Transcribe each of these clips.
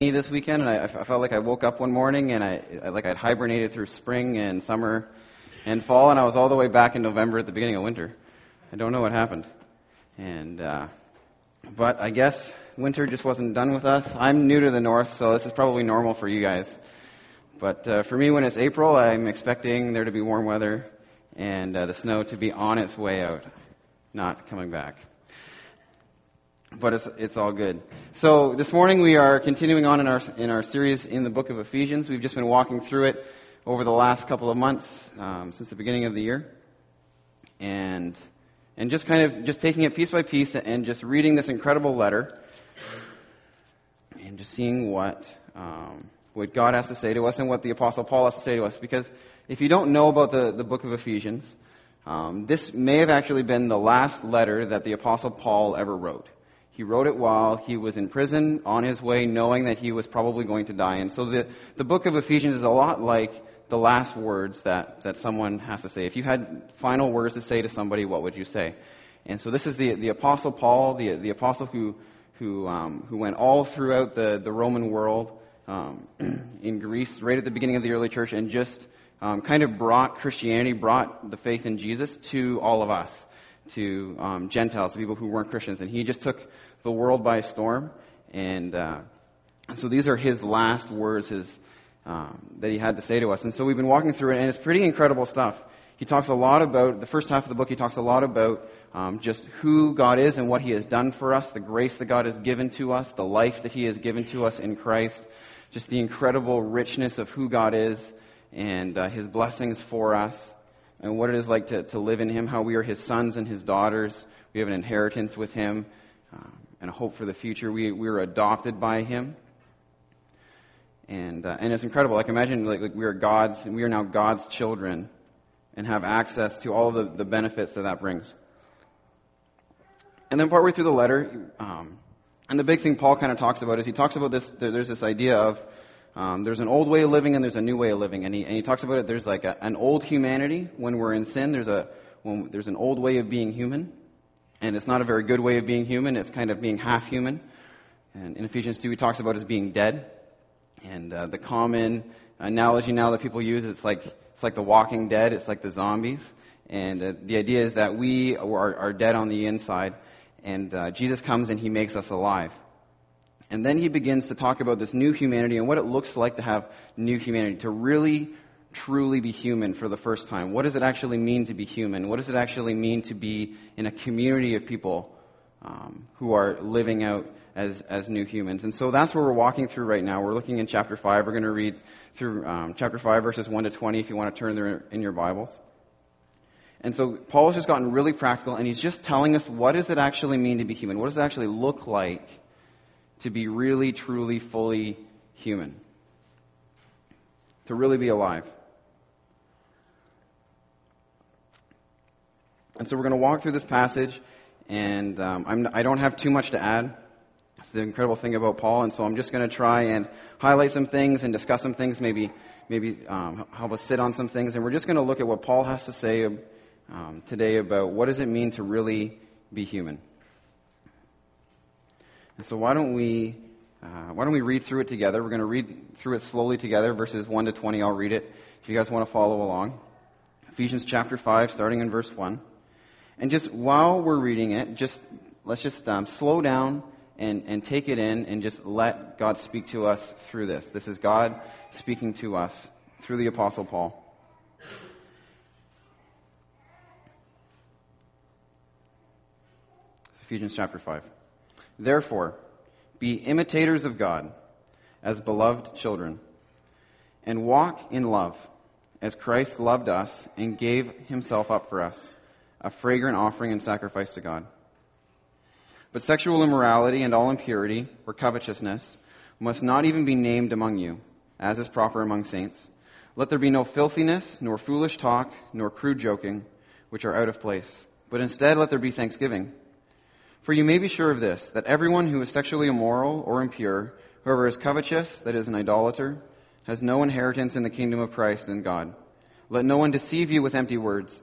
this weekend, and I, I, felt like I woke up one morning and I, I like I'd hibernated through spring and summer and fall, and I was all the way back in November at the beginning of winter. I don't know what happened, and uh, but I guess winter just wasn't done with us. I'm new to the north, so this is probably normal for you guys. But uh, for me, when it's April, I'm expecting there to be warm weather and uh, the snow to be on its way out, not coming back but it's, it's all good. So this morning we are continuing on in our, in our series in the book of Ephesians. We've just been walking through it over the last couple of months, um, since the beginning of the year. And, and just kind of, just taking it piece by piece and just reading this incredible letter and just seeing what, um, what God has to say to us and what the apostle Paul has to say to us. Because if you don't know about the, the book of Ephesians, um, this may have actually been the last letter that the apostle Paul ever wrote. He wrote it while he was in prison on his way, knowing that he was probably going to die. And so the, the book of Ephesians is a lot like the last words that, that someone has to say. If you had final words to say to somebody, what would you say? And so this is the, the Apostle Paul, the, the apostle who, who, um, who went all throughout the, the Roman world um, in Greece, right at the beginning of the early church, and just um, kind of brought Christianity, brought the faith in Jesus to all of us, to um, Gentiles, to people who weren't Christians. And he just took the world by storm. And uh, so these are his last words his, um, that he had to say to us. And so we've been walking through it, and it's pretty incredible stuff. He talks a lot about, the first half of the book, he talks a lot about um, just who God is and what he has done for us, the grace that God has given to us, the life that he has given to us in Christ, just the incredible richness of who God is and uh, his blessings for us, and what it is like to, to live in him, how we are his sons and his daughters. We have an inheritance with him. Um, and a hope for the future. We, we were adopted by Him. And, uh, and it's incredible. Like imagine like, like we are God's, we are now God's children and have access to all the, the benefits that that brings. And then partway through the letter, um, and the big thing Paul kind of talks about is he talks about this, there's this idea of um, there's an old way of living and there's a new way of living. And he, and he talks about it, there's like a, an old humanity when we're in sin, there's a, when there's an old way of being human. And it's not a very good way of being human. It's kind of being half human. And in Ephesians 2, he talks about as being dead. And uh, the common analogy now that people use, it's like, it's like the walking dead. It's like the zombies. And uh, the idea is that we are, are, dead on the inside. And uh, Jesus comes and he makes us alive. And then he begins to talk about this new humanity and what it looks like to have new humanity, to really truly be human for the first time? What does it actually mean to be human? What does it actually mean to be in a community of people um, who are living out as, as new humans? And so that's where we're walking through right now. We're looking in chapter 5. We're going to read through um, chapter 5, verses 1 to 20, if you want to turn there in your Bibles. And so Paul has just gotten really practical, and he's just telling us what does it actually mean to be human? What does it actually look like to be really, truly, fully human? To really be alive. And so we're going to walk through this passage, and um, I'm, I do not have too much to add. It's the incredible thing about Paul, and so I'm just going to try and highlight some things and discuss some things, maybe maybe um, help us sit on some things, and we're just going to look at what Paul has to say um, today about what does it mean to really be human. And so why don't we uh, why don't we read through it together? We're going to read through it slowly together, verses one to twenty. I'll read it if you guys want to follow along. Ephesians chapter five, starting in verse one. And just while we're reading it, just let's just um, slow down and, and take it in and just let God speak to us through this. This is God speaking to us through the Apostle Paul. Ephesians chapter 5. Therefore, be imitators of God as beloved children, and walk in love as Christ loved us and gave himself up for us a fragrant offering and sacrifice to God. But sexual immorality and all impurity or covetousness must not even be named among you, as is proper among saints. Let there be no filthiness, nor foolish talk, nor crude joking, which are out of place. But instead let there be thanksgiving. For you may be sure of this, that everyone who is sexually immoral or impure, whoever is covetous, that is an idolater, has no inheritance in the kingdom of Christ and God. Let no one deceive you with empty words.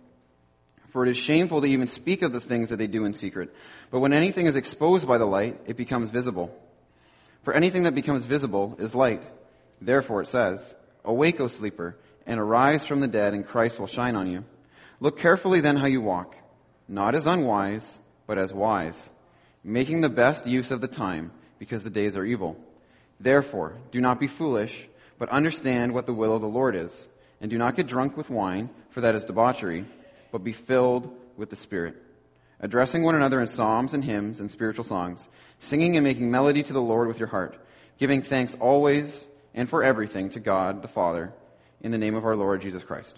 For it is shameful to even speak of the things that they do in secret. But when anything is exposed by the light, it becomes visible. For anything that becomes visible is light. Therefore it says, Awake, O sleeper, and arise from the dead, and Christ will shine on you. Look carefully then how you walk, not as unwise, but as wise, making the best use of the time, because the days are evil. Therefore, do not be foolish, but understand what the will of the Lord is. And do not get drunk with wine, for that is debauchery, but be filled with the Spirit. Addressing one another in psalms and hymns and spiritual songs, singing and making melody to the Lord with your heart, giving thanks always and for everything to God the Father, in the name of our Lord Jesus Christ.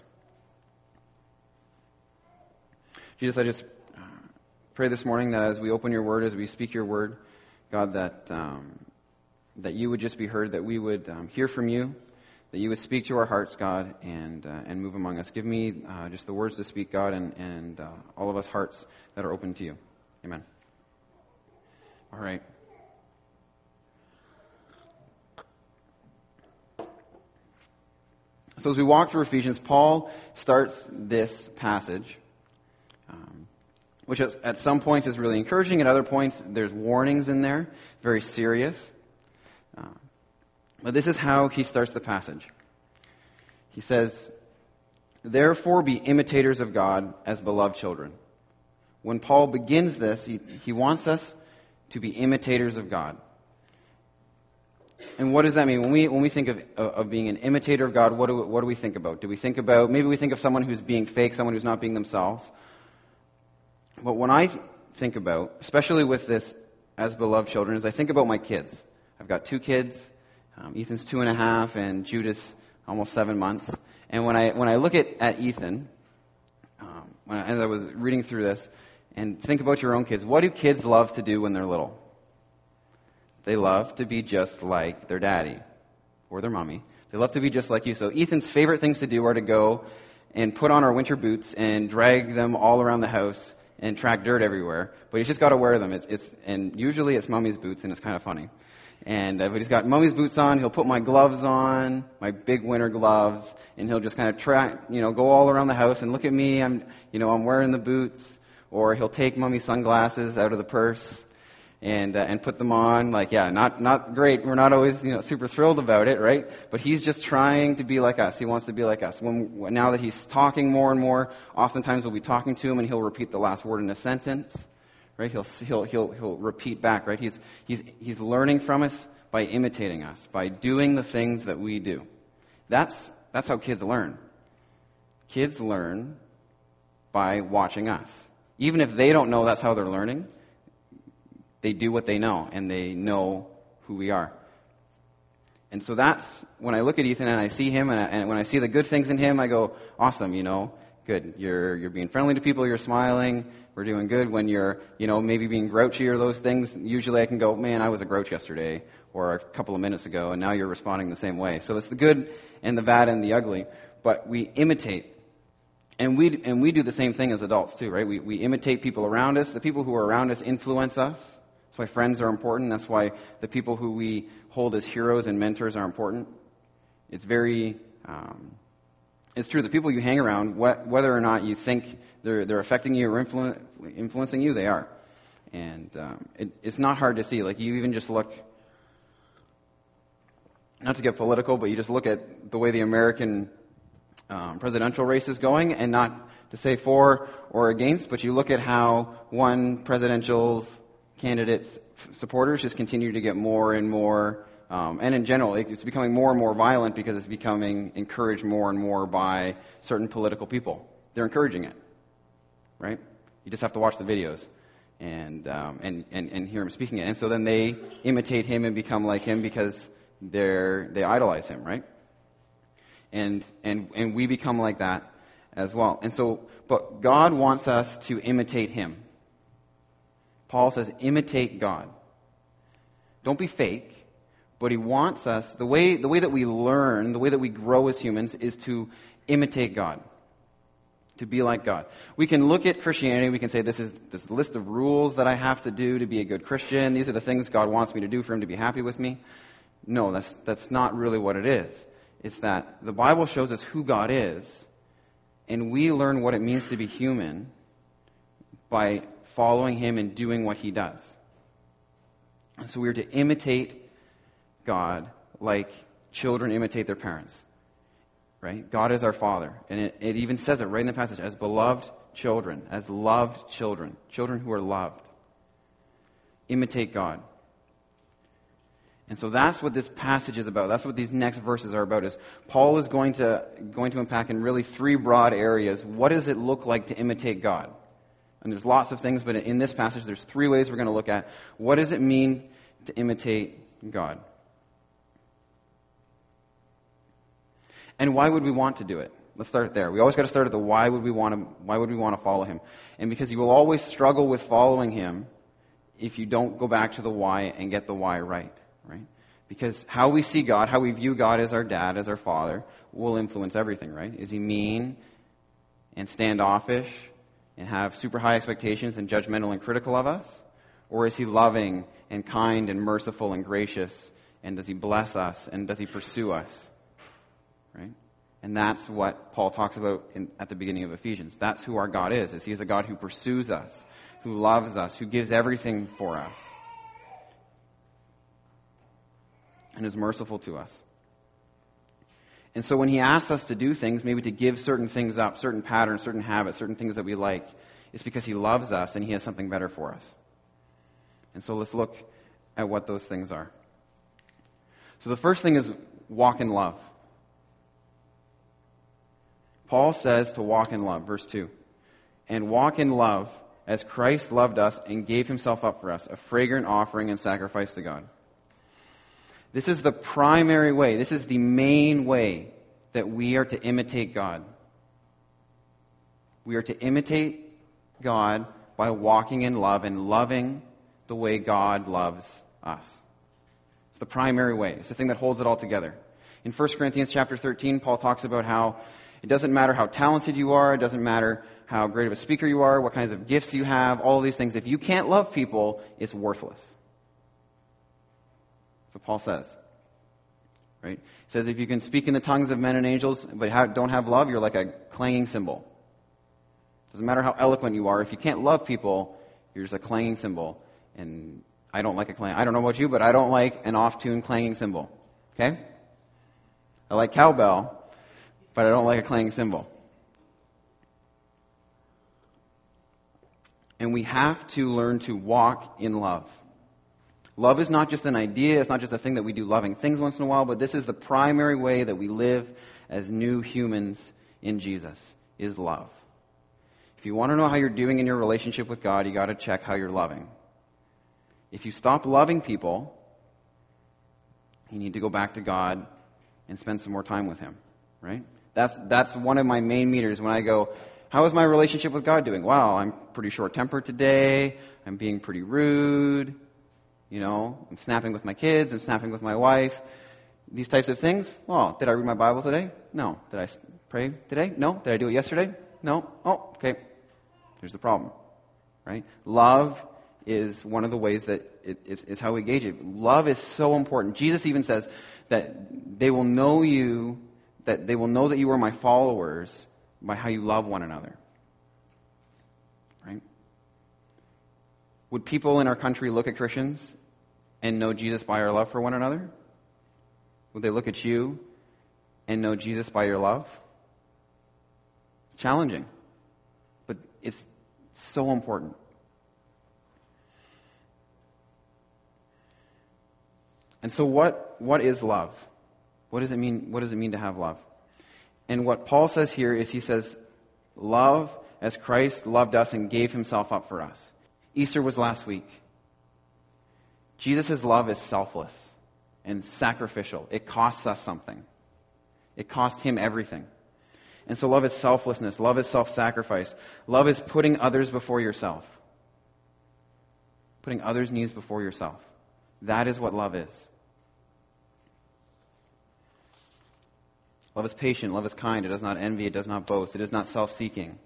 Jesus, I just uh, pray this morning that as we open your word, as we speak your word, God, that, um, that you would just be heard, that we would um, hear from you, that you would speak to our hearts, God, and, uh, and move among us. Give me uh, just the words to speak, God, and, and uh, all of us hearts that are open to you. Amen. All right. So as we walk through Ephesians, Paul starts this passage, um, which at some points is really encouraging. At other points, there's warnings in there, very serious. But this is how he starts the passage. He says, Therefore be imitators of God as beloved children. When Paul begins this, he, he wants us to be imitators of God. And what does that mean? When we, when we think of, of being an imitator of God, what do, what do we think about? Do we think about, maybe we think of someone who's being fake, someone who's not being themselves. But when I think about, especially with this as beloved children, is I think about my kids. I've got two kids. Um, Ethan's two and a half, and Judith's almost seven months. And when I, when I look at, at Ethan, um, I, as I was reading through this, and think about your own kids, what do kids love to do when they're little? They love to be just like their daddy or their mommy. They love to be just like you. So Ethan's favorite things to do are to go and put on our winter boots and drag them all around the house and track dirt everywhere. But he's just got to wear them. It's, it's, and usually it's mommy's boots, and it's kind of funny. And uh, but he's got mommy's boots on. He'll put my gloves on, my big winter gloves, and he'll just kind of track, you know, go all around the house and look at me. I'm, you know, I'm wearing the boots. Or he'll take mommy's sunglasses out of the purse and uh, and put them on. Like, yeah, not not great. We're not always you know super thrilled about it, right? But he's just trying to be like us. He wants to be like us. When now that he's talking more and more, oftentimes we'll be talking to him and he'll repeat the last word in a sentence, right? He'll he'll he'll he'll repeat back, right? He's he's he's learning from us by imitating us, by doing the things that we do. That's that's how kids learn. Kids learn by watching us. Even if they don't know that's how they're learning, they do what they know and they know who we are. And so that's when I look at Ethan and I see him and, I, and, when I see the good things in him, I go, awesome, you know, good. You're, you're being friendly to people, you're smiling, we're doing good. When you're, you know, maybe being grouchy or those things, usually I can go, man, I was a grouch yesterday or a couple of minutes ago and now you're responding the same way. So it's the good and the bad and the ugly, but we imitate. And we, and we do the same thing as adults too, right? We, we imitate people around us. The people who are around us influence us. That's why friends are important. That's why the people who we hold as heroes and mentors are important. It's very, um, it's true. The people you hang around, whether or not you think they're, they're affecting you or influ- influencing you, they are. And um, it, it's not hard to see. Like you even just look, not to get political, but you just look at the way the American um, presidential race is going, and not to say for or against, but you look at how one presidential's candidates' supporters just continue to get more and more, um, and in general, it's becoming more and more violent because it's becoming encouraged more and more by certain political people. They're encouraging it, right? You just have to watch the videos and, um, and, and, and hear him speaking it. And so then they imitate him and become like him because they're, they idolize him, right? And, and, and we become like that as well. And so, but God wants us to imitate him. Paul says, imitate God. Don't be fake, but he wants us, the way, the way that we learn, the way that we grow as humans is to imitate God. To be like God. We can look at Christianity, we can say this is this list of rules that I have to do to be a good Christian. These are the things God wants me to do for him to be happy with me. No, that's, that's not really what it is. It's that the Bible shows us who God is, and we learn what it means to be human by following him and doing what he does. And so we are to imitate God like children imitate their parents. Right? God is our Father. And it, it even says it right in the passage as beloved children, as loved children, children who are loved. Imitate God. And so that's what this passage is about. That's what these next verses are about is Paul is going to, going to unpack in really three broad areas. What does it look like to imitate God? And there's lots of things, but in this passage, there's three ways we're going to look at. What does it mean to imitate God? And why would we want to do it? Let's start there. We always got to start at the why would we want to, why would we want to follow him? And because you will always struggle with following him if you don't go back to the why and get the why right, right? Because how we see God, how we view God as our dad, as our father, will influence everything, right? Is he mean and standoffish and have super high expectations and judgmental and critical of us? Or is he loving and kind and merciful and gracious? And does he bless us and does he pursue us? Right? And that's what Paul talks about in, at the beginning of Ephesians. That's who our God is, is he is a God who pursues us, who loves us, who gives everything for us, and is merciful to us. And so when he asks us to do things, maybe to give certain things up, certain patterns, certain habits, certain things that we like, it's because he loves us and he has something better for us. And so let's look at what those things are. So the first thing is walk in love. Paul says to walk in love, verse 2. And walk in love as Christ loved us and gave himself up for us, a fragrant offering and sacrifice to God. This is the primary way, this is the main way that we are to imitate God. We are to imitate God by walking in love and loving the way God loves us. It's the primary way. It's the thing that holds it all together. In 1 Corinthians chapter 13, Paul talks about how it doesn't matter how talented you are, it doesn't matter how great of a speaker you are, what kinds of gifts you have, all these things. If you can't love people, it's worthless. So Paul says. Right? He says if you can speak in the tongues of men and angels, but don't have love, you're like a clanging cymbal. Doesn't matter how eloquent you are, if you can't love people, you're just a clanging cymbal. And I don't like a clang. I don't know about you, but I don't like an off-tune clanging cymbal. Okay? I like cowbell, but I don't like a clanging cymbal. And we have to learn to walk in love. Love is not just an idea, it's not just a thing that we do loving things once in a while, but this is the primary way that we live as new humans in Jesus, is love. If you want to know how you're doing in your relationship with God, you got to check how you're loving. If you stop loving people, you need to go back to God and spend some more time with Him, right? That's, that's one of my main meters when I go, how is my relationship with God doing? Wow, I'm pretty short tempered today. I'm being pretty rude. You know, I'm snapping with my kids. I'm snapping with my wife. These types of things. Well, did I read my Bible today? No. Did I pray today? No. Did I do it yesterday? No. Oh, okay. Here's the problem. Right? Love is one of the ways that it is, is how we gauge it. Love is so important. Jesus even says that they will know you that they will know that you are my followers by how you love one another. Right? Would people in our country look at Christians and know Jesus by our love for one another? Would they look at you and know Jesus by your love? It's challenging, but it's so important. And so what, what is love? What does it mean? What does it mean to have love? And what Paul says here is he says, love as Christ loved us and gave himself up for us. Easter was last week. Jesus' love is selfless and sacrificial. It costs us something. It cost him everything. And so love is selflessness. Love is self-sacrifice. Love is putting others before yourself. Putting others' needs before yourself. That is what love is. Love is patient. Love is kind. It does not envy. It does not boast. It is not self seeking.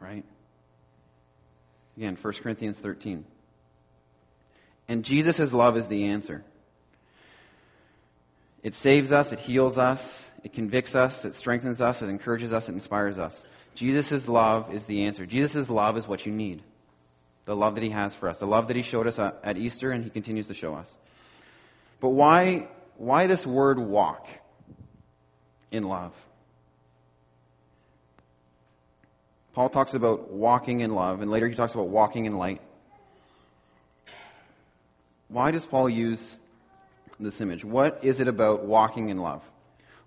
Right? Again, 1 Corinthians 13. And Jesus' love is the answer. It saves us, it heals us, it convicts us, it strengthens us, it encourages us, it inspires us. Jesus' love is the answer. Jesus' love is what you need. The love that he has for us, the love that he showed us at Easter and he continues to show us. But why, why this word walk in love? Paul talks about walking in love, and later he talks about walking in light. Why does Paul use this image? What is it about walking in love?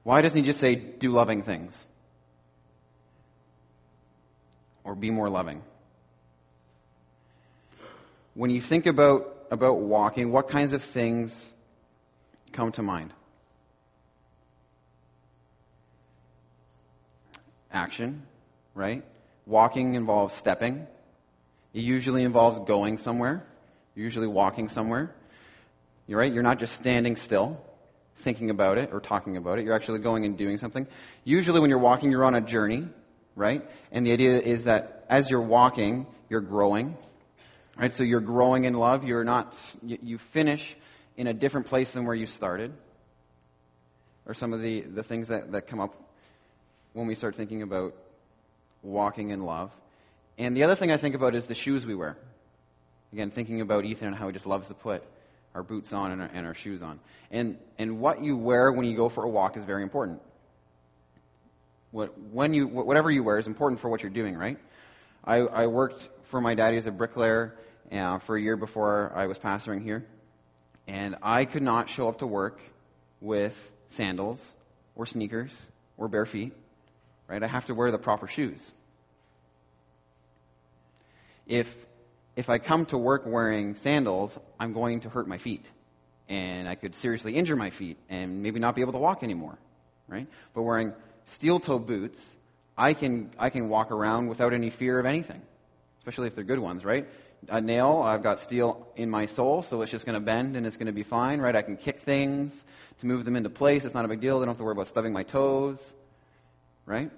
Why doesn't he just say, do loving things? Or be more loving? When you think about, about walking, what kinds of things come to mind? Action, right? Walking involves stepping. It usually involves going somewhere, You're usually walking somewhere. You're right, you're not just standing still, thinking about it or talking about it. You're actually going and doing something. Usually when you're walking, you're on a journey, right? And the idea is that as you're walking, you're growing, right? So you're growing in love. You're not, you finish in a different place than where you started. Or some of the, the things that, that come up when we start thinking about walking in love. And the other thing I think about is the shoes we wear. Again, thinking about Ethan and how he just loves to put our boots on and our, and our shoes on. And, and what you wear when you go for a walk is very important. What, when you, whatever you wear is important for what you're doing, right? I, I worked for my daddy as a bricklayer uh, for a year before I was pastoring here. And I could not show up to work with sandals or sneakers or bare feet right? I have to wear the proper shoes. If, if I come to work wearing sandals, I'm going to hurt my feet. And I could seriously injure my feet and maybe not be able to walk anymore, right? But wearing steel toe boots, I can, I can walk around without any fear of anything, especially if they're good ones, right? A nail, I've got steel in my sole, so it's just going to bend and it's going to be fine, right? I can kick things to move them into place. It's not a big deal. I don't have to worry about stubbing my toes right?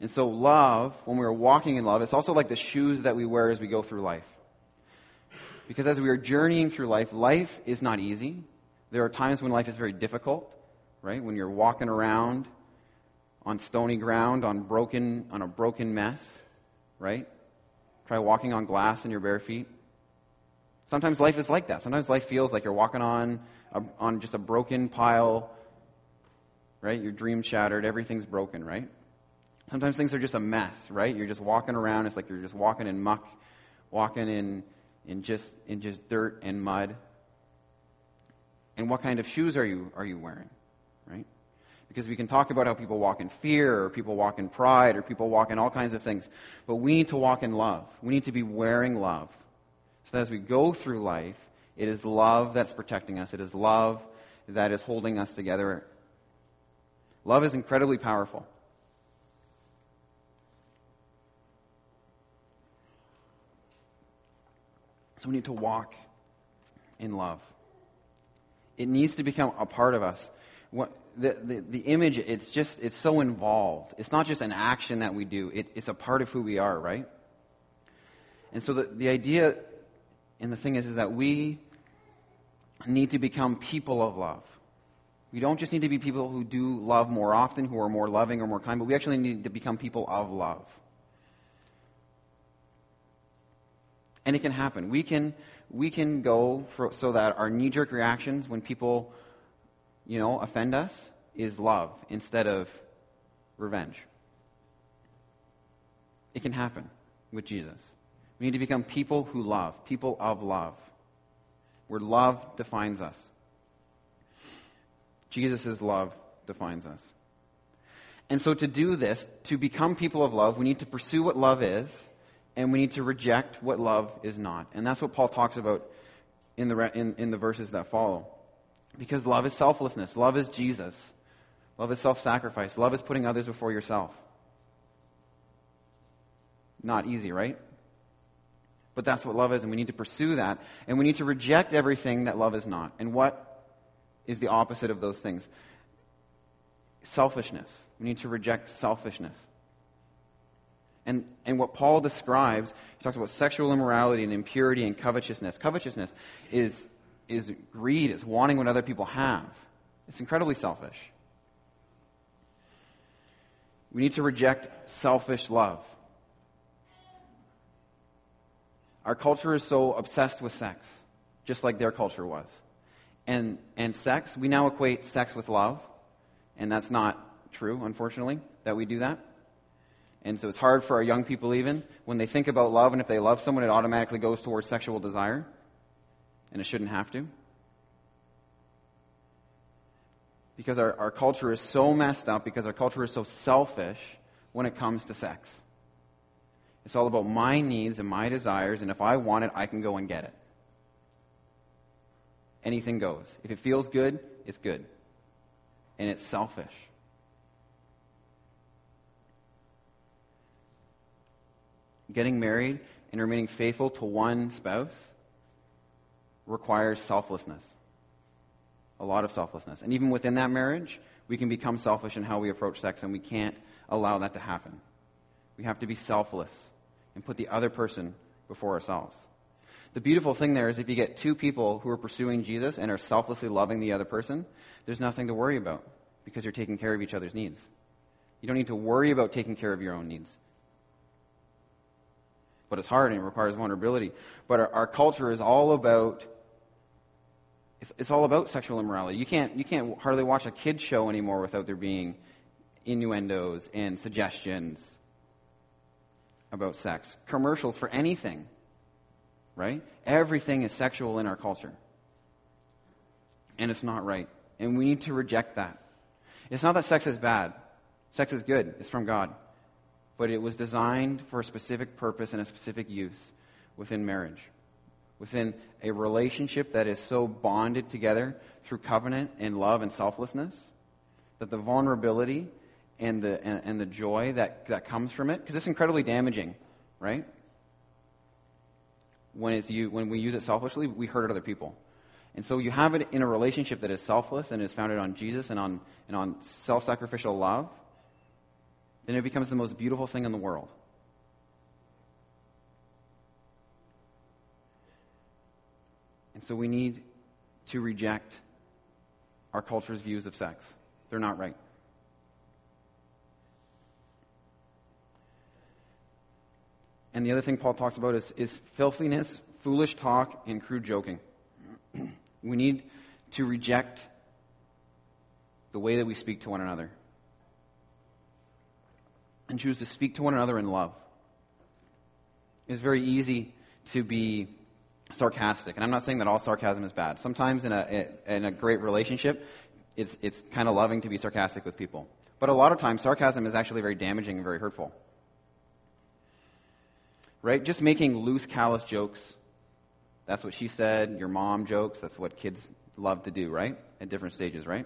And so, love, when we're walking in love, it's also like the shoes that we wear as we go through life. Because as we are journeying through life, life is not easy. There are times when life is very difficult, right? When you're walking around on stony ground, on broken, on a broken mess, right? Try walking on glass in your bare feet. Sometimes life is like that. Sometimes life feels like you're walking on a, on just a broken pile right? Your dream shattered, everything's broken, right? Sometimes things are just a mess, right? You're just walking around, it's like you're just walking in muck, walking in, in just in just dirt and mud. And what kind of shoes are you are you wearing? Right? Because we can talk about how people walk in fear, or people walk in pride, or people walk in all kinds of things. But we need to walk in love. We need to be wearing love. So that as we go through life, it is love that's protecting us. It is love that is holding us together Love is incredibly powerful. So we need to walk in love. It needs to become a part of us. What, the, the, image, it's just, it's so involved. It's not just an action that we do, it, it's a part of who we are, right? And so the, the idea and the thing is, is that we need to become people of love. We don't just need to be people who do love more often, who are more loving or more kind, but we actually need to become people of love. And it can happen. We can, we can go for, so that our knee jerk reactions when people, you know, offend us is love instead of revenge. It can happen with Jesus. We need to become people who love, people of love, where love defines us. Jesus' love defines us. And so, to do this, to become people of love, we need to pursue what love is, and we need to reject what love is not. And that's what Paul talks about in the, in, in the verses that follow. Because love is selflessness, love is Jesus, love is self sacrifice, love is putting others before yourself. Not easy, right? But that's what love is, and we need to pursue that, and we need to reject everything that love is not. And what is the opposite of those things selfishness. We need to reject selfishness. And, and what Paul describes, he talks about sexual immorality and impurity and covetousness. Covetousness is, is greed, it's wanting what other people have. It's incredibly selfish. We need to reject selfish love. Our culture is so obsessed with sex, just like their culture was. And, and sex, we now equate sex with love, and that's not true, unfortunately, that we do that. And so it's hard for our young people, even, when they think about love, and if they love someone, it automatically goes towards sexual desire, and it shouldn't have to. Because our, our culture is so messed up, because our culture is so selfish when it comes to sex. It's all about my needs and my desires, and if I want it, I can go and get it. Anything goes. If it feels good, it's good. And it's selfish. Getting married and remaining faithful to one spouse requires selflessness. A lot of selflessness. And even within that marriage, we can become selfish in how we approach sex, and we can't allow that to happen. We have to be selfless and put the other person before ourselves. The beautiful thing there is if you get two people who are pursuing Jesus and are selflessly loving the other person, there's nothing to worry about because you're taking care of each other's needs. You don't need to worry about taking care of your own needs. But it's hard and it requires vulnerability. But our, our culture is all about it's, it's, all about sexual immorality. You can't you can't hardly watch a kid show anymore without there being innuendos and suggestions about sex. Commercials for anything, right? Everything is sexual in our culture. And it's not right. And we need to reject that. It's not that sex is bad. Sex is good. It's from God. But it was designed for a specific purpose and a specific use within marriage. Within a relationship that is so bonded together through covenant and love and selflessness that the vulnerability and the, and, and the joy that, that comes from it, because it's incredibly damaging, right? When, it's you, when we use it selfishly, we hurt other people. And so you have it in a relationship that is selfless and is founded on Jesus and on, and on self sacrificial love, then it becomes the most beautiful thing in the world. And so we need to reject our culture's views of sex. They're not right. And the other thing Paul talks about is, is filthiness, foolish talk, and crude joking. we need to reject the way that we speak to one another and choose to speak to one another in love. It's very easy to be sarcastic. And I'm not saying that all sarcasm is bad. Sometimes in a, in a great relationship, it's, it's kind of loving to be sarcastic with people. But a lot of times, sarcasm is actually very damaging and very hurtful right? Just making loose, callous jokes. That's what she said. Your mom jokes. That's what kids love to do, right? At different stages, right?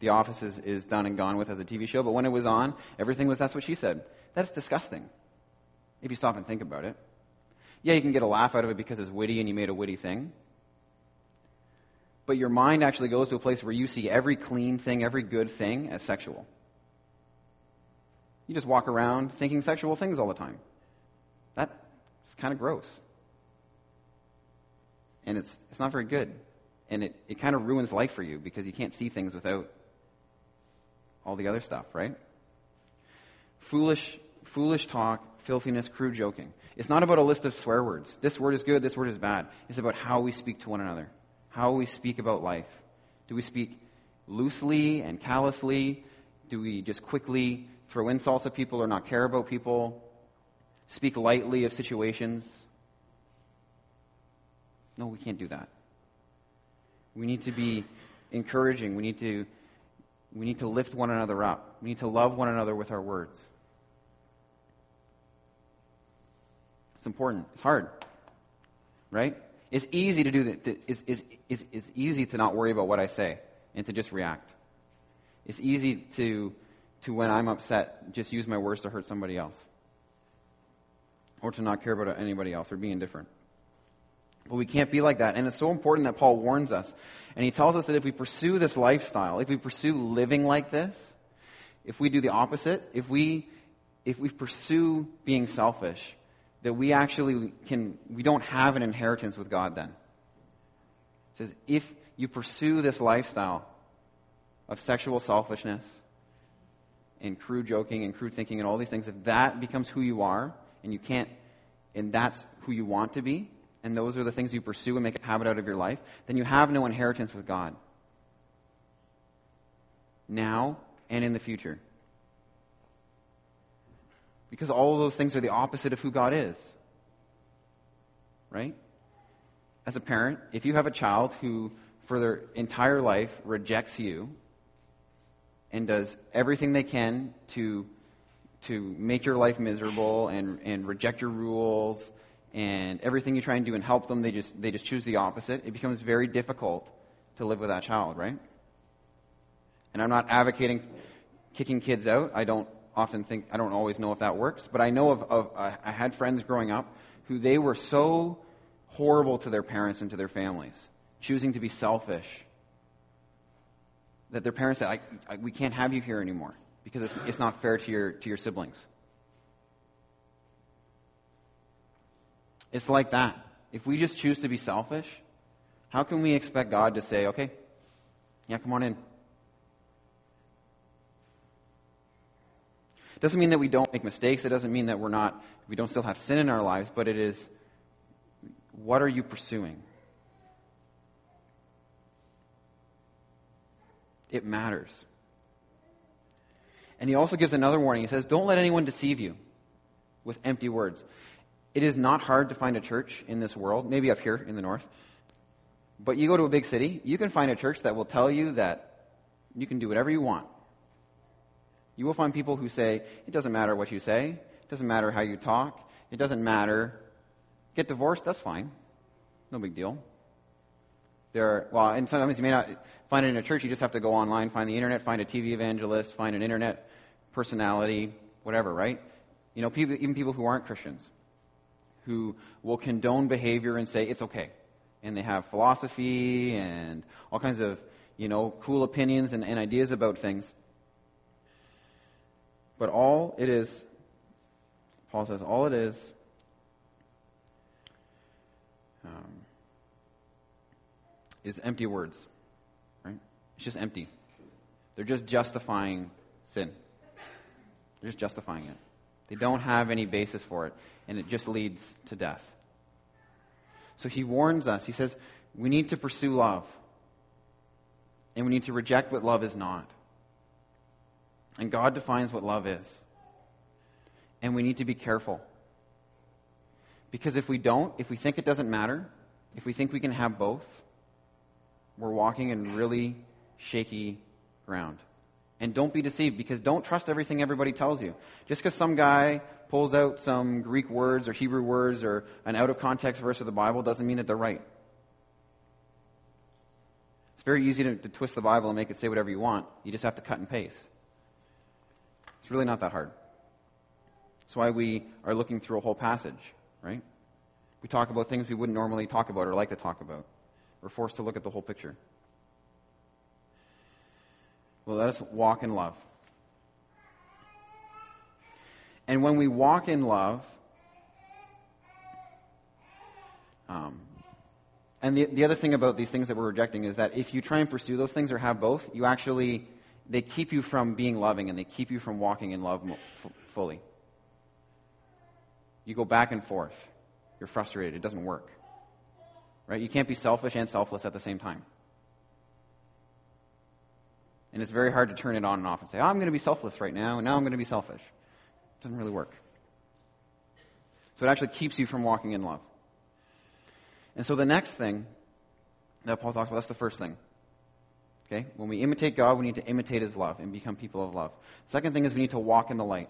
The Office is, is done and gone with as a TV show, but when it was on, everything was that's what she said. That's disgusting. If you stop and think about it. Yeah, you can get a laugh out of it because it's witty and you made a witty thing. But your mind actually goes to a place where you see every clean thing, every good thing as sexual. You just walk around thinking sexual things all the time. That's kind of gross. And it's, it's not very good. And it, it kind of ruins life for you because you can't see things without all the other stuff, right? Foolish, foolish talk, filthiness, crude joking. It's not about a list of swear words. This word is good, this word is bad. It's about how we speak to one another, how we speak about life. Do we speak loosely and callously? Do we just quickly throw insults at people or not care about people? speak lightly of situations. No, we can't do that. We need to be encouraging. We need to, we need to lift one another up. We need to love one another with our words. It's important. It's hard. Right? It's easy to do that. It's, it's, it's, it's easy to not worry about what I say and to just react. It's easy to, to when I'm upset, just use my words to hurt somebody else or to not care about anybody else or be indifferent. But we can't be like that. And it's so important that Paul warns us. And he tells us that if we pursue this lifestyle, if we pursue living like this, if we do the opposite, if we if we pursue being selfish, that we actually can, we don't have an inheritance with God then. It says, if you pursue this lifestyle of sexual selfishness and crude joking and crude thinking and all these things, if that becomes who you are and you can't, and that's who you want to be, and those are the things you pursue and make a habit out of your life, then you have no inheritance with God. Now and in the future. Because all those things are the opposite of who God is. Right? As a parent, if you have a child who, for their entire life, rejects you and does everything they can to, to make your life miserable and, and reject your rules and everything you try and do and help them, they just, they just choose the opposite, it becomes very difficult to live with that child, right? And I'm not advocating kicking kids out. I don't often think, I don't always know if that works, but I know of, of I had friends growing up who they were so horrible to their parents and to their families, choosing to be selfish, that their parents said, I, I, We can't have you here anymore because it's, it's not fair to your, to your siblings. It's like that. If we just choose to be selfish, how can we expect God to say, Okay, yeah, come on in? It doesn't mean that we don't make mistakes. It doesn't mean that we're not, we don't still have sin in our lives, but it is, what are you pursuing? It matters. And he also gives another warning. He says, Don't let anyone deceive you with empty words. It is not hard to find a church in this world, maybe up here in the north. But you go to a big city, you can find a church that will tell you that you can do whatever you want. You will find people who say, it doesn't matter what you say, it doesn't matter how you talk, it doesn't matter. Get divorced, that's fine. No big deal. There are, well, and sometimes you may not find it in a church, you just have to go online, find the internet, find a TV evangelist, find an internet personality, whatever, right? You know, people, even people who aren't Christians, who will condone behavior and say it's okay. And they have philosophy and all kinds of, you know, cool opinions and, and ideas about things. But all it is, Paul says, all it is, um, is empty words. Right? It's just empty. They're just justifying sin. They're just justifying it. They don't have any basis for it, and it just leads to death. So he warns us. He says, we need to pursue love, and we need to reject what love is not. And God defines what love is. And we need to be careful. Because if we don't, if we think it doesn't matter, if we think we can have both, we're walking in really shaky ground. And don't be deceived because don't trust everything everybody tells you. Just because some guy pulls out some Greek words or Hebrew words or an out of context verse of the Bible doesn't mean that they're right. It's very easy to, to twist the Bible and make it say whatever you want. You just have to cut and paste. It's really not that hard. That's why we are looking through a whole passage, right? We talk about things we wouldn't normally talk about or like to talk about. We're forced to look at the whole picture. Well, let us walk in love. And when we walk in love, um, and the, the other thing about these things that we're rejecting is that if you try and pursue those things or have both, you actually they keep you from being loving and they keep you from walking in love f- fully. You go back and forth. You're frustrated. It doesn't work. Right? You can't be selfish and selfless at the same time. And it's very hard to turn it on and off and say, oh, I'm going to be selfless right now, and now I'm going to be selfish. It doesn't really work. So it actually keeps you from walking in love. And so the next thing that Paul talks about, that's the first thing. Okay? When we imitate God, we need to imitate His love and become people of love. Second thing is we need to walk in the light.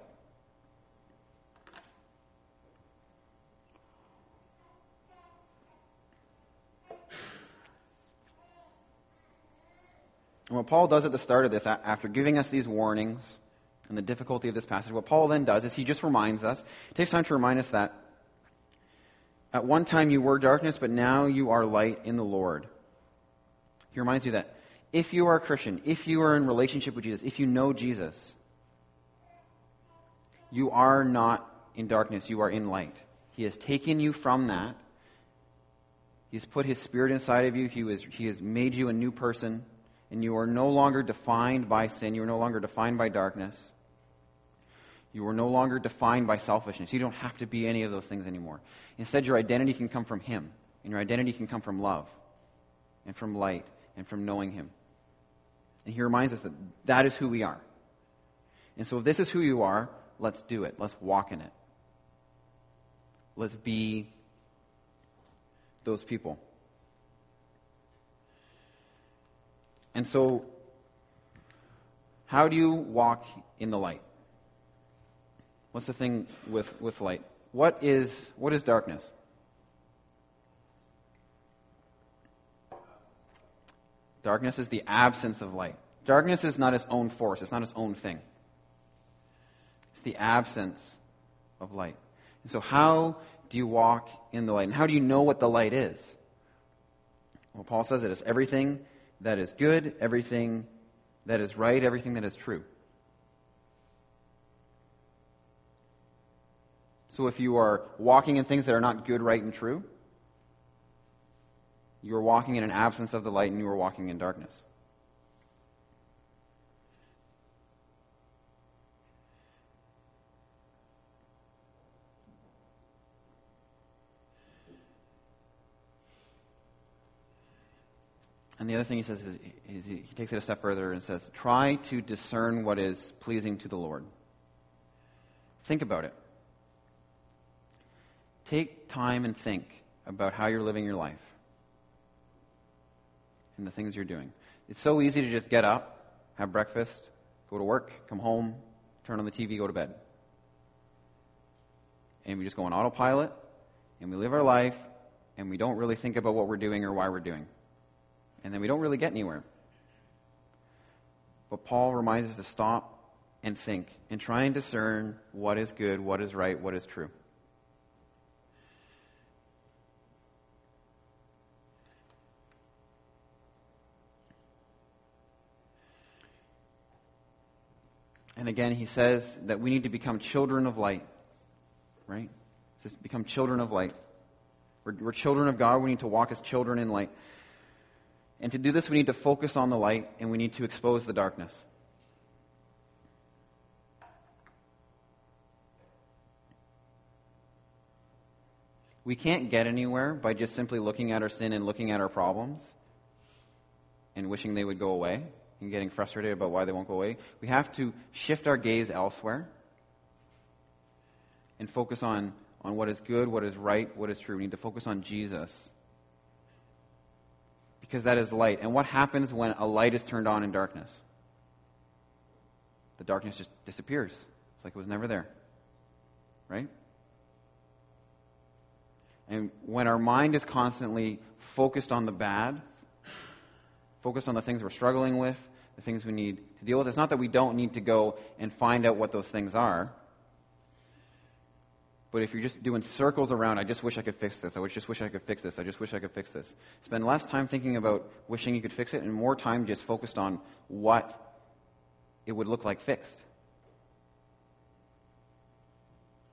And what Paul does at the start of this, after giving us these warnings and the difficulty of this passage, what Paul then does is he just reminds us, takes time to remind us that at one time you were darkness, but now you are light in the Lord. He reminds you that if you are a Christian, if you are in relationship with Jesus, if you know Jesus, You are not in darkness, you are in light. He has taken you from that. He's put His Spirit inside of you. He, was, he has made you a new person, and you are no longer defined by sin. You are no longer defined by darkness. You are no longer defined by selfishness. You don't have to be any of those things anymore. Instead, your identity can come from Him, and your identity can come from love, and from light, and from knowing Him. And He reminds us that that is who we are. And so, if this is who you are, let's do it. Let's walk in it. Let's be those people. And so, how do you walk in the light? What's the thing with, with light? What is, what is darkness? Darkness is the absence of light. Darkness is not its own force, it's not its own thing. It's the absence of light. And so, how do you walk in the light? And how do you know what the light is? Well, Paul says it is everything that is good, everything that is right, everything that is true. So if you are walking in things that are not good, right, and true, you are walking in an absence of the light and you are walking in darkness. And the other thing he says is, is, he takes it a step further and says, try to discern what is pleasing to the Lord. Think about it. Take time and think about how you're living your life and the things you're doing. It's so easy to just get up, have breakfast, go to work, come home, turn on the TV, go to bed. And we just go on autopilot, and we live our life, and we don't really think about what we're doing or why we're doing and then we don't really get anywhere. But Paul reminds us to stop and think and try and discern what is good, what is right, what is true. And again, he says that we need to become children of light. Right? Says, become children of light. We're, we're children of God. We need to walk as children in light. And to do this, we need to focus on the light and we need to expose the darkness. We can't get anywhere by just simply looking at our sin and looking at our problems and wishing they would go away and getting frustrated about why they won't go away. We have to shift our gaze elsewhere and focus on, on what is good, what is right, what is true. We need to focus on Jesus because that is light. And what happens when a light is turned on in darkness? The darkness just disappears. It's like it was never there. Right? And when our mind is constantly focused on the bad, focused on the things we're struggling with, the things we need to deal with, it's not that we don't need to go and find out what those things are. But if you're just doing circles around, I just wish I could fix this. I just wish I could fix this. I just wish I could fix this. Spend less time thinking about wishing you could fix it and more time just focused on what it would look like fixed.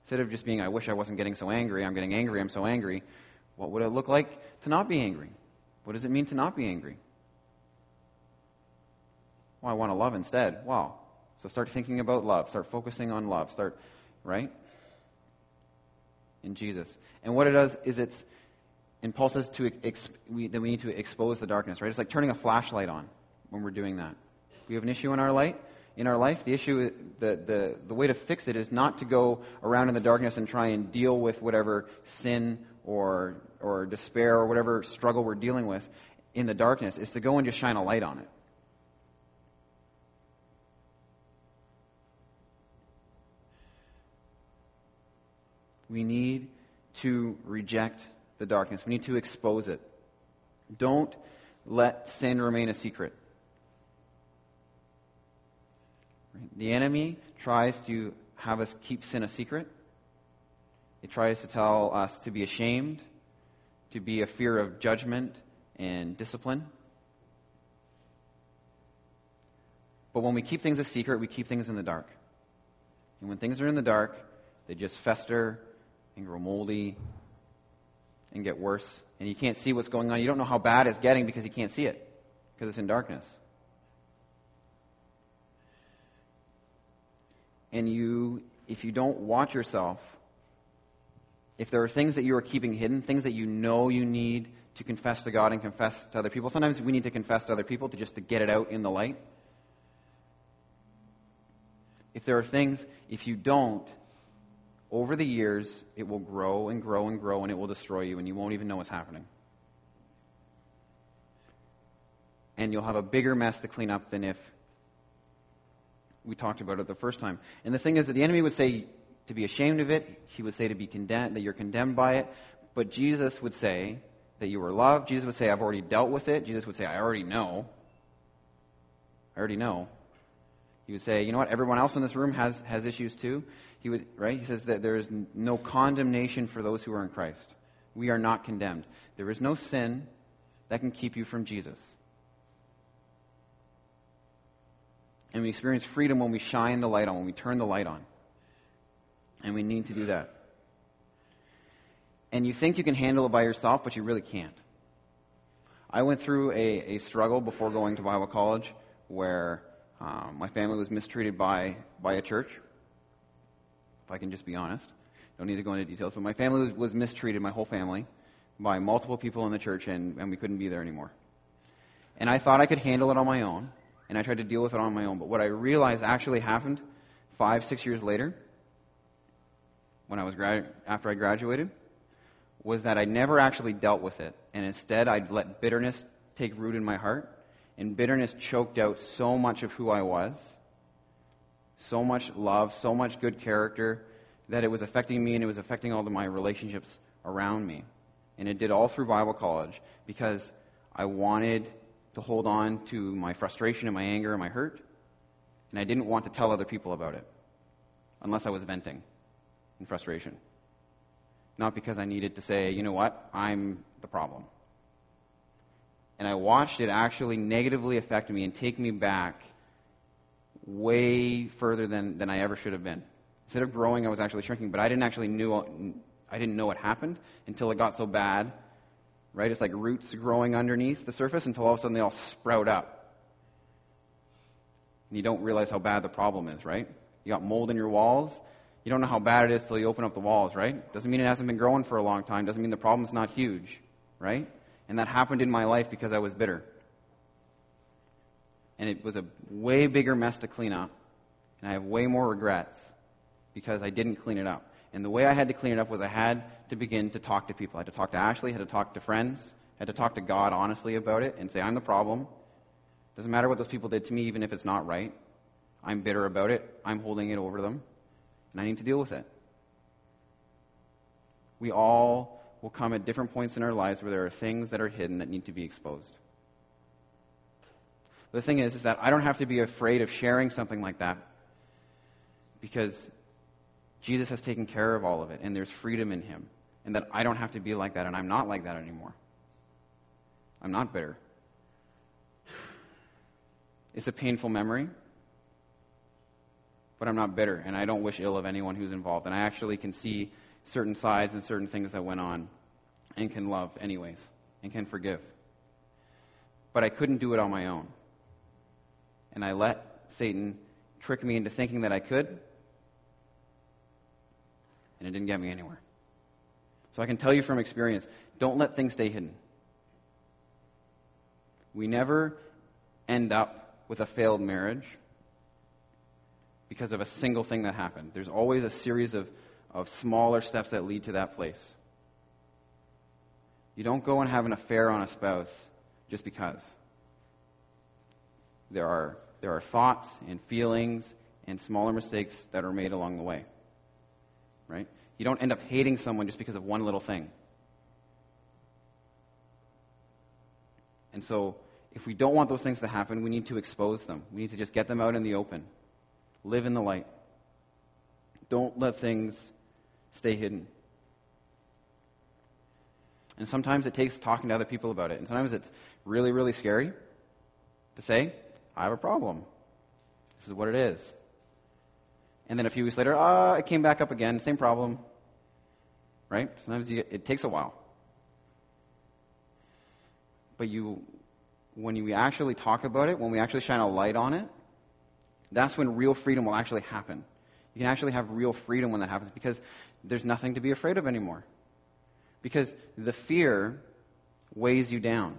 Instead of just being, I wish I wasn't getting so angry, I'm getting angry, I'm so angry, what would it look like to not be angry? What does it mean to not be angry? Well, I want to love instead. Wow. So start thinking about love. Start focusing on love. Start, right? in Jesus. And what it does is it's, Paul to we, that we need to expose the darkness, right? It's like turning a flashlight on when we're doing that. We have an issue in our light, in our life. The issue, the, the, the way to fix it is not to go around in the darkness and try and deal with whatever sin or, or despair or whatever struggle we're dealing with in the darkness. Is to go and just shine a light on it. We need to reject the darkness. We need to expose it. Don't let sin remain a secret. The enemy tries to have us keep sin a secret. It tries to tell us to be ashamed, to be a fear of judgment and discipline. But when we keep things a secret, we keep things in the dark. And when things are in the dark, they just fester and grow moldy and get worse. And you can't see what's going on. You don't know how bad it's getting because you can't see it, because it's in darkness. And you, if you don't watch yourself, if there are things that you are keeping hidden, things that you know you need to confess to God and confess to other people, sometimes we need to confess to other people to just to get it out in the light. If there are things, if you don't, over the years, it will grow and grow and grow and it will destroy you and you won't even know what's happening. And you'll have a bigger mess to clean up than if we talked about it the first time. And the thing is that the enemy would say to be ashamed of it, he would say to be condemned, that you're condemned by it. But Jesus would say that you were loved. Jesus would say, I've already dealt with it. Jesus would say, I already know. I already know. He would say, you know what, everyone else in this room has, has issues too. He would, right? He says that there is no condemnation for those who are in Christ. We are not condemned. There is no sin that can keep you from Jesus. And we experience freedom when we shine the light on, when we turn the light on. And we need to do that. And you think you can handle it by yourself, but you really can't. I went through a, a struggle before going to Bible college where um, my family was mistreated by, by a church, if I can just be honest. Don't need to go into details, but my family was, was mistreated, my whole family, by multiple people in the church, and, and we couldn't be there anymore. And I thought I could handle it on my own, and I tried to deal with it on my own. But what I realized actually happened five, six years later, when I was after I graduated, was that I never actually dealt with it, and instead I'd let bitterness take root in my heart, and bitterness choked out so much of who I was, so much love, so much good character, that it was affecting me and it was affecting all of my relationships around me. And it did all through Bible college because I wanted to hold on to my frustration and my anger and my hurt, and I didn't want to tell other people about it unless I was venting in frustration. Not because I needed to say, you know what, I'm the problem and I watched it actually negatively affect me and take me back way further than, than I ever should have been. Instead of growing, I was actually shrinking, but I didn't actually knew I didn't know what happened until it got so bad. Right? It's like roots growing underneath the surface until all of a sudden they all sprout up. And you don't realize how bad the problem is, right? You got mold in your walls. You don't know how bad it is till you open up the walls, right? Doesn't mean it hasn't been growing for a long time. Doesn't mean the problem's not huge, right? And that happened in my life because I was bitter. And it was a way bigger mess to clean up. And I have way more regrets because I didn't clean it up. And the way I had to clean it up was I had to begin to talk to people. I had to talk to Ashley, I had to talk to friends, had to talk to God honestly about it and say, I'm the problem. Doesn't matter what those people did to me, even if it's not right. I'm bitter about it. I'm holding it over them. And I need to deal with it. We all will come at different points in our lives where there are things that are hidden that need to be exposed. The thing is, is that I don't have to be afraid of sharing something like that because Jesus has taken care of all of it and there's freedom in him. And that I don't have to be like that and I'm not like that anymore. I'm not bitter. It's a painful memory, but I'm not bitter and I don't wish ill of anyone who's involved. And I actually can see certain sides and certain things that went on and can love anyways and can forgive. But I couldn't do it on my own. And I let Satan trick me into thinking that I could, and it didn't get me anywhere. So I can tell you from experience don't let things stay hidden. We never end up with a failed marriage because of a single thing that happened. There's always a series of of smaller steps that lead to that place. You don't go and have an affair on a spouse just because. There are, there are thoughts and feelings and smaller mistakes that are made along the way. Right? You don't end up hating someone just because of one little thing. And so, if we don't want those things to happen, we need to expose them. We need to just get them out in the open. Live in the light. Don't let things stay hidden. And sometimes it takes talking to other people about it. And sometimes it's really, really scary to say, I have a problem. This is what it is. And then a few weeks later, ah, it came back up again, same problem. Right? Sometimes you, it takes a while. But you, when you actually talk about it, when we actually shine a light on it, that's when real freedom will actually happen. You can actually have real freedom when that happens because there's nothing to be afraid of anymore. Because the fear weighs you down.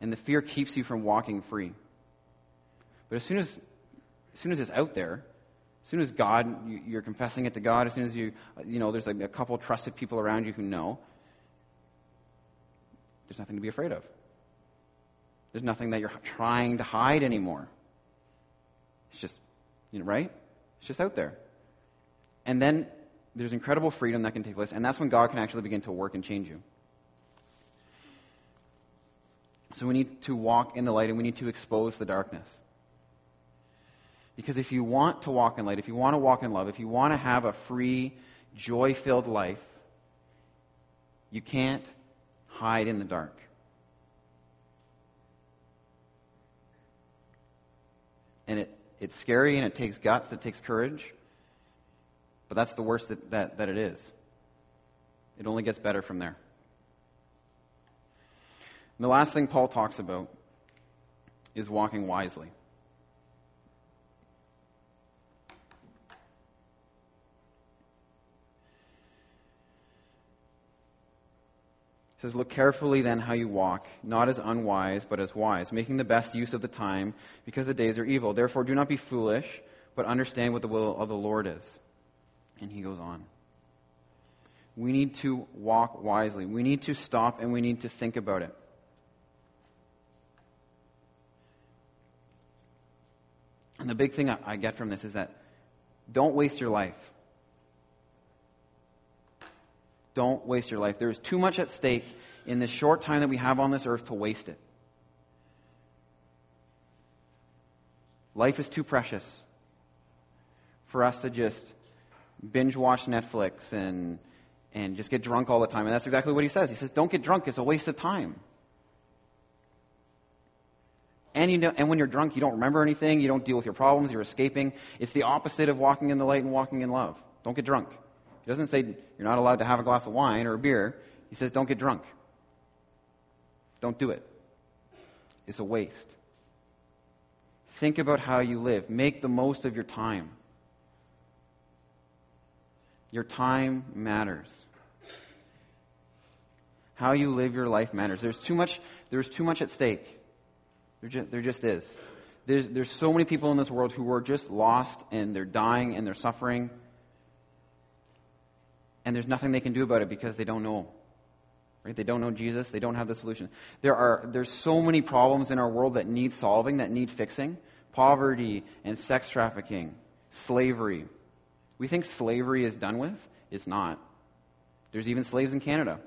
And the fear keeps you from walking free. But as soon as, as soon as it's out there, as soon as God, you're confessing it to God, as soon as you, you know, there's like a couple trusted people around you who know, there's nothing to be afraid of. There's nothing that you're trying to hide anymore. It's just, you know, right? It's just out there. And then there's incredible freedom that can take place, and that's when God can actually begin to work and change you. So we need to walk in the light and we need to expose the darkness. Because if you want to walk in light, if you want to walk in love, if you want to have a free, joy filled life, you can't hide in the dark. And it, it's scary and it takes guts, it takes courage. But that's the worst that, that, that it is. It only gets better from there. And the last thing Paul talks about is walking wisely. He says, Look carefully then how you walk, not as unwise, but as wise, making the best use of the time, because the days are evil. Therefore, do not be foolish, but understand what the will of the Lord is. And he goes on. We need to walk wisely. We need to stop and we need to think about it. And the big thing I get from this is that don't waste your life. Don't waste your life. There is too much at stake in the short time that we have on this earth to waste it. Life is too precious for us to just binge watch Netflix and, and just get drunk all the time. And that's exactly what he says. He says, don't get drunk. It's a waste of time. And, you know, and when you're drunk, you don't remember anything. You don't deal with your problems. You're escaping. It's the opposite of walking in the light and walking in love. Don't get drunk. He doesn't say you're not allowed to have a glass of wine or a beer. He says don't get drunk. Don't do it. It's a waste. Think about how you live. Make the most of your time. Your time matters. How you live your life matters. There's too much, there's too much at stake. There just, there just is. There's, there's so many people in this world who are just lost and they're dying and they're suffering. And there's nothing they can do about it because they don't know. Right? They don't know Jesus. They don't have the solution. There are, there's so many problems in our world that need solving, that need fixing. Poverty and sex trafficking, slavery, we think slavery is done with. It's not. There's even slaves in Canada.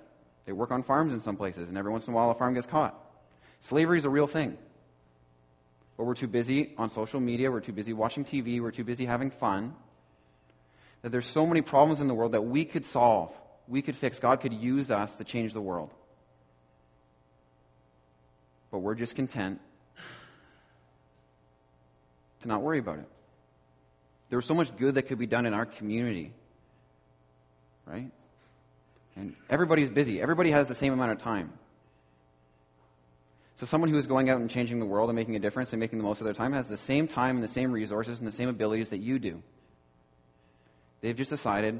They work on farms in some places, and every once in a while a farm gets caught. Slavery is a real thing. But we're too busy on social media, we're too busy watching TV, we're too busy having fun. That there's so many problems in the world that we could solve, we could fix. God could use us to change the world. But we're just content to not worry about it. There was so much good that could be done in our community. Right? And everybody's busy. Everybody has the same amount of time. So someone who is going out and changing the world and making a difference and making the most of their time has the same time and the same resources and the same abilities that you do. They've just decided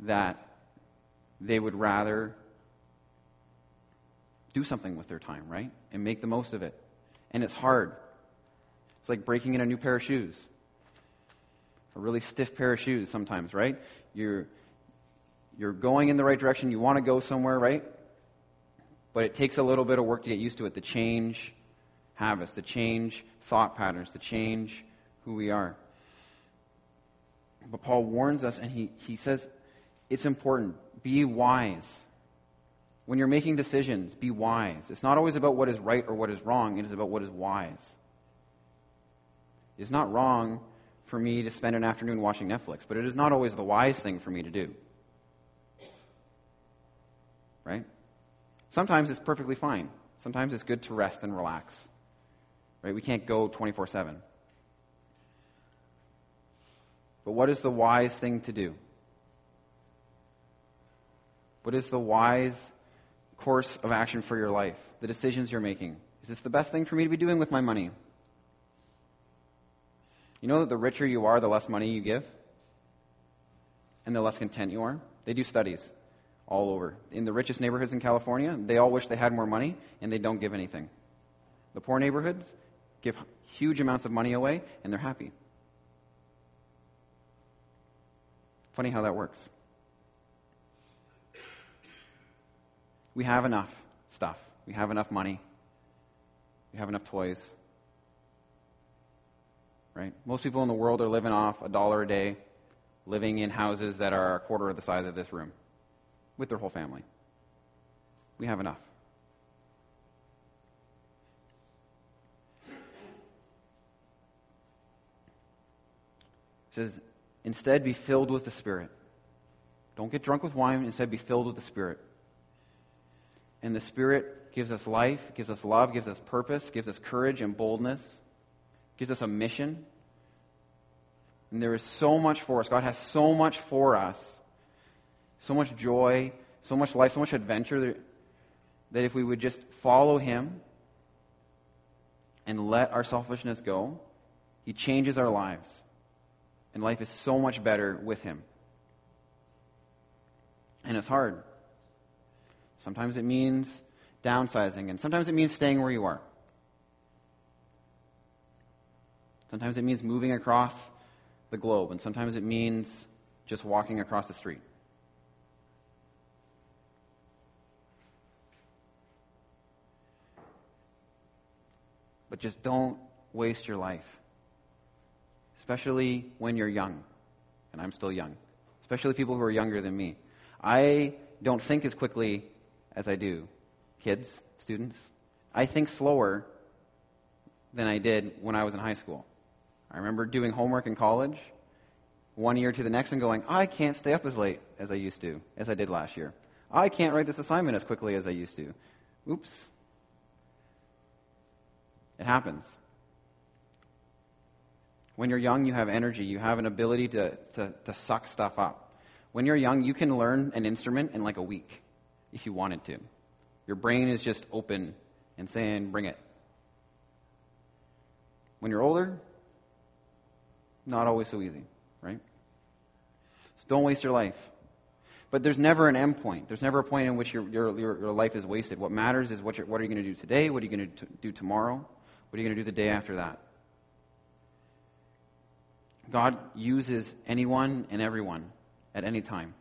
that they would rather do something with their time, right? And make the most of it. And it's hard. It's like breaking in a new pair of shoes. A really stiff pair of shoes sometimes, right? You're, you're going in the right direction. You want to go somewhere, right? But it takes a little bit of work to get used to it, to change habits, to change thought patterns, to change who we are. But Paul warns us and he, he says it's important. Be wise. When you're making decisions, be wise. It's not always about what is right or what is wrong, it is about what is wise. It's not wrong for me to spend an afternoon watching Netflix, but it is not always the wise thing for me to do. Right? Sometimes it's perfectly fine. Sometimes it's good to rest and relax. Right? We can't go 24 7. But what is the wise thing to do? What is the wise course of action for your life? The decisions you're making. Is this the best thing for me to be doing with my money? You know that the richer you are, the less money you give? And the less content you are? They do studies all over. In the richest neighborhoods in California, they all wish they had more money and they don't give anything. The poor neighborhoods give huge amounts of money away and they're happy. Funny how that works. We have enough stuff. We have enough money. We have enough toys. Right? Most people in the world are living off a dollar a day, living in houses that are a quarter of the size of this room with their whole family. We have enough. It says, instead be filled with the Spirit. Don't get drunk with wine, instead be filled with the Spirit. And the Spirit gives us life, gives us love, gives us purpose, gives us courage and boldness, gives us a mission. And there is so much for us. God has so much for us, so much joy, so much life, so much adventure that if we would just follow Him and let our selfishness go, He changes our lives. And life is so much better with Him. And it's hard. Sometimes it means downsizing, and sometimes it means staying where you are. Sometimes it means moving across the globe, and sometimes it means just walking across the street. But just don't waste your life, especially when you're young. And I'm still young, especially people who are younger than me. I don't think as quickly as I do kids, students. I think slower than I did when I was in high school. I remember doing homework in college one year to the next and going, I can't stay up as late as I used to, as I did last year. I can't write this assignment as quickly as I used to. Oops. It happens. When you're young, you have energy. You have an ability to, to, to suck stuff up. When you're young, you can learn an instrument in like a week if you wanted to. Your brain is just open and saying, bring it. When you're older, not always so easy, right? So don't waste your life. But there's never an end point. There's never a point in which your, your, your, life is wasted. What matters is what, what are you going to do today? What are you going to do tomorrow? What are you going to do the day after that? God uses anyone and everyone at any time.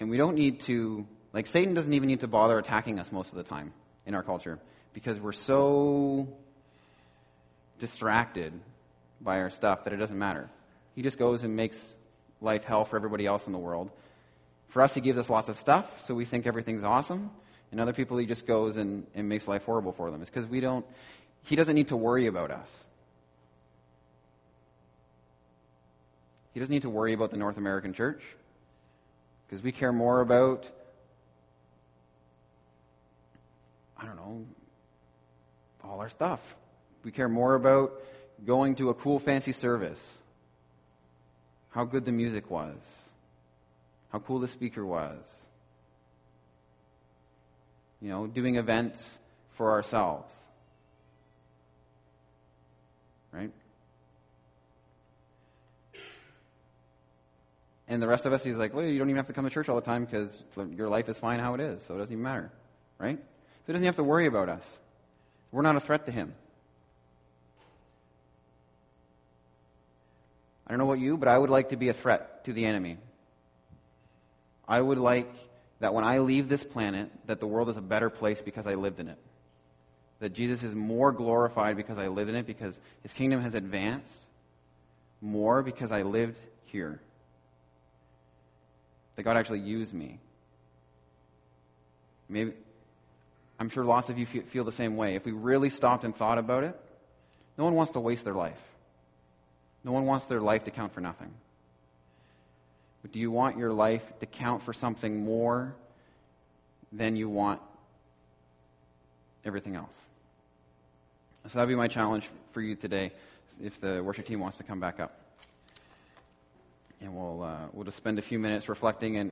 And we don't need to, like, Satan doesn't even need to bother attacking us most of the time in our culture because we're so distracted by our stuff that it doesn't matter. He just goes and makes life hell for everybody else in the world. For us, he gives us lots of stuff, so we think everything's awesome. And other people, he just goes and, and makes life horrible for them. It's because we don't, he doesn't need to worry about us. He doesn't need to worry about the North American church because we care more about, I don't know, all our stuff. We care more about going to a cool, fancy service, how good the music was, how cool the speaker was, you know, doing events for ourselves. Right? And the rest of us, he's like, well, you don't even have to come to church all the time because your life is fine how it is, so it doesn't even matter. Right? So he doesn't have to worry about us. We're not a threat to him. I don't know about you, but I would like to be a threat to the enemy. I would like that when I leave this planet, that the world is a better place because I lived in it. That Jesus is more glorified because I lived in it, because his kingdom has advanced more because I lived here that God actually used me. Maybe, I'm sure lots of you feel the same way. If we really stopped and thought about it, no one wants to waste their life. No one wants their life to count for nothing. But do you want your life to count for something more than you want everything else. So that'd be my challenge for you today, if the worship team wants to come back up. And we'll, uh, we'll just spend a few minutes reflecting and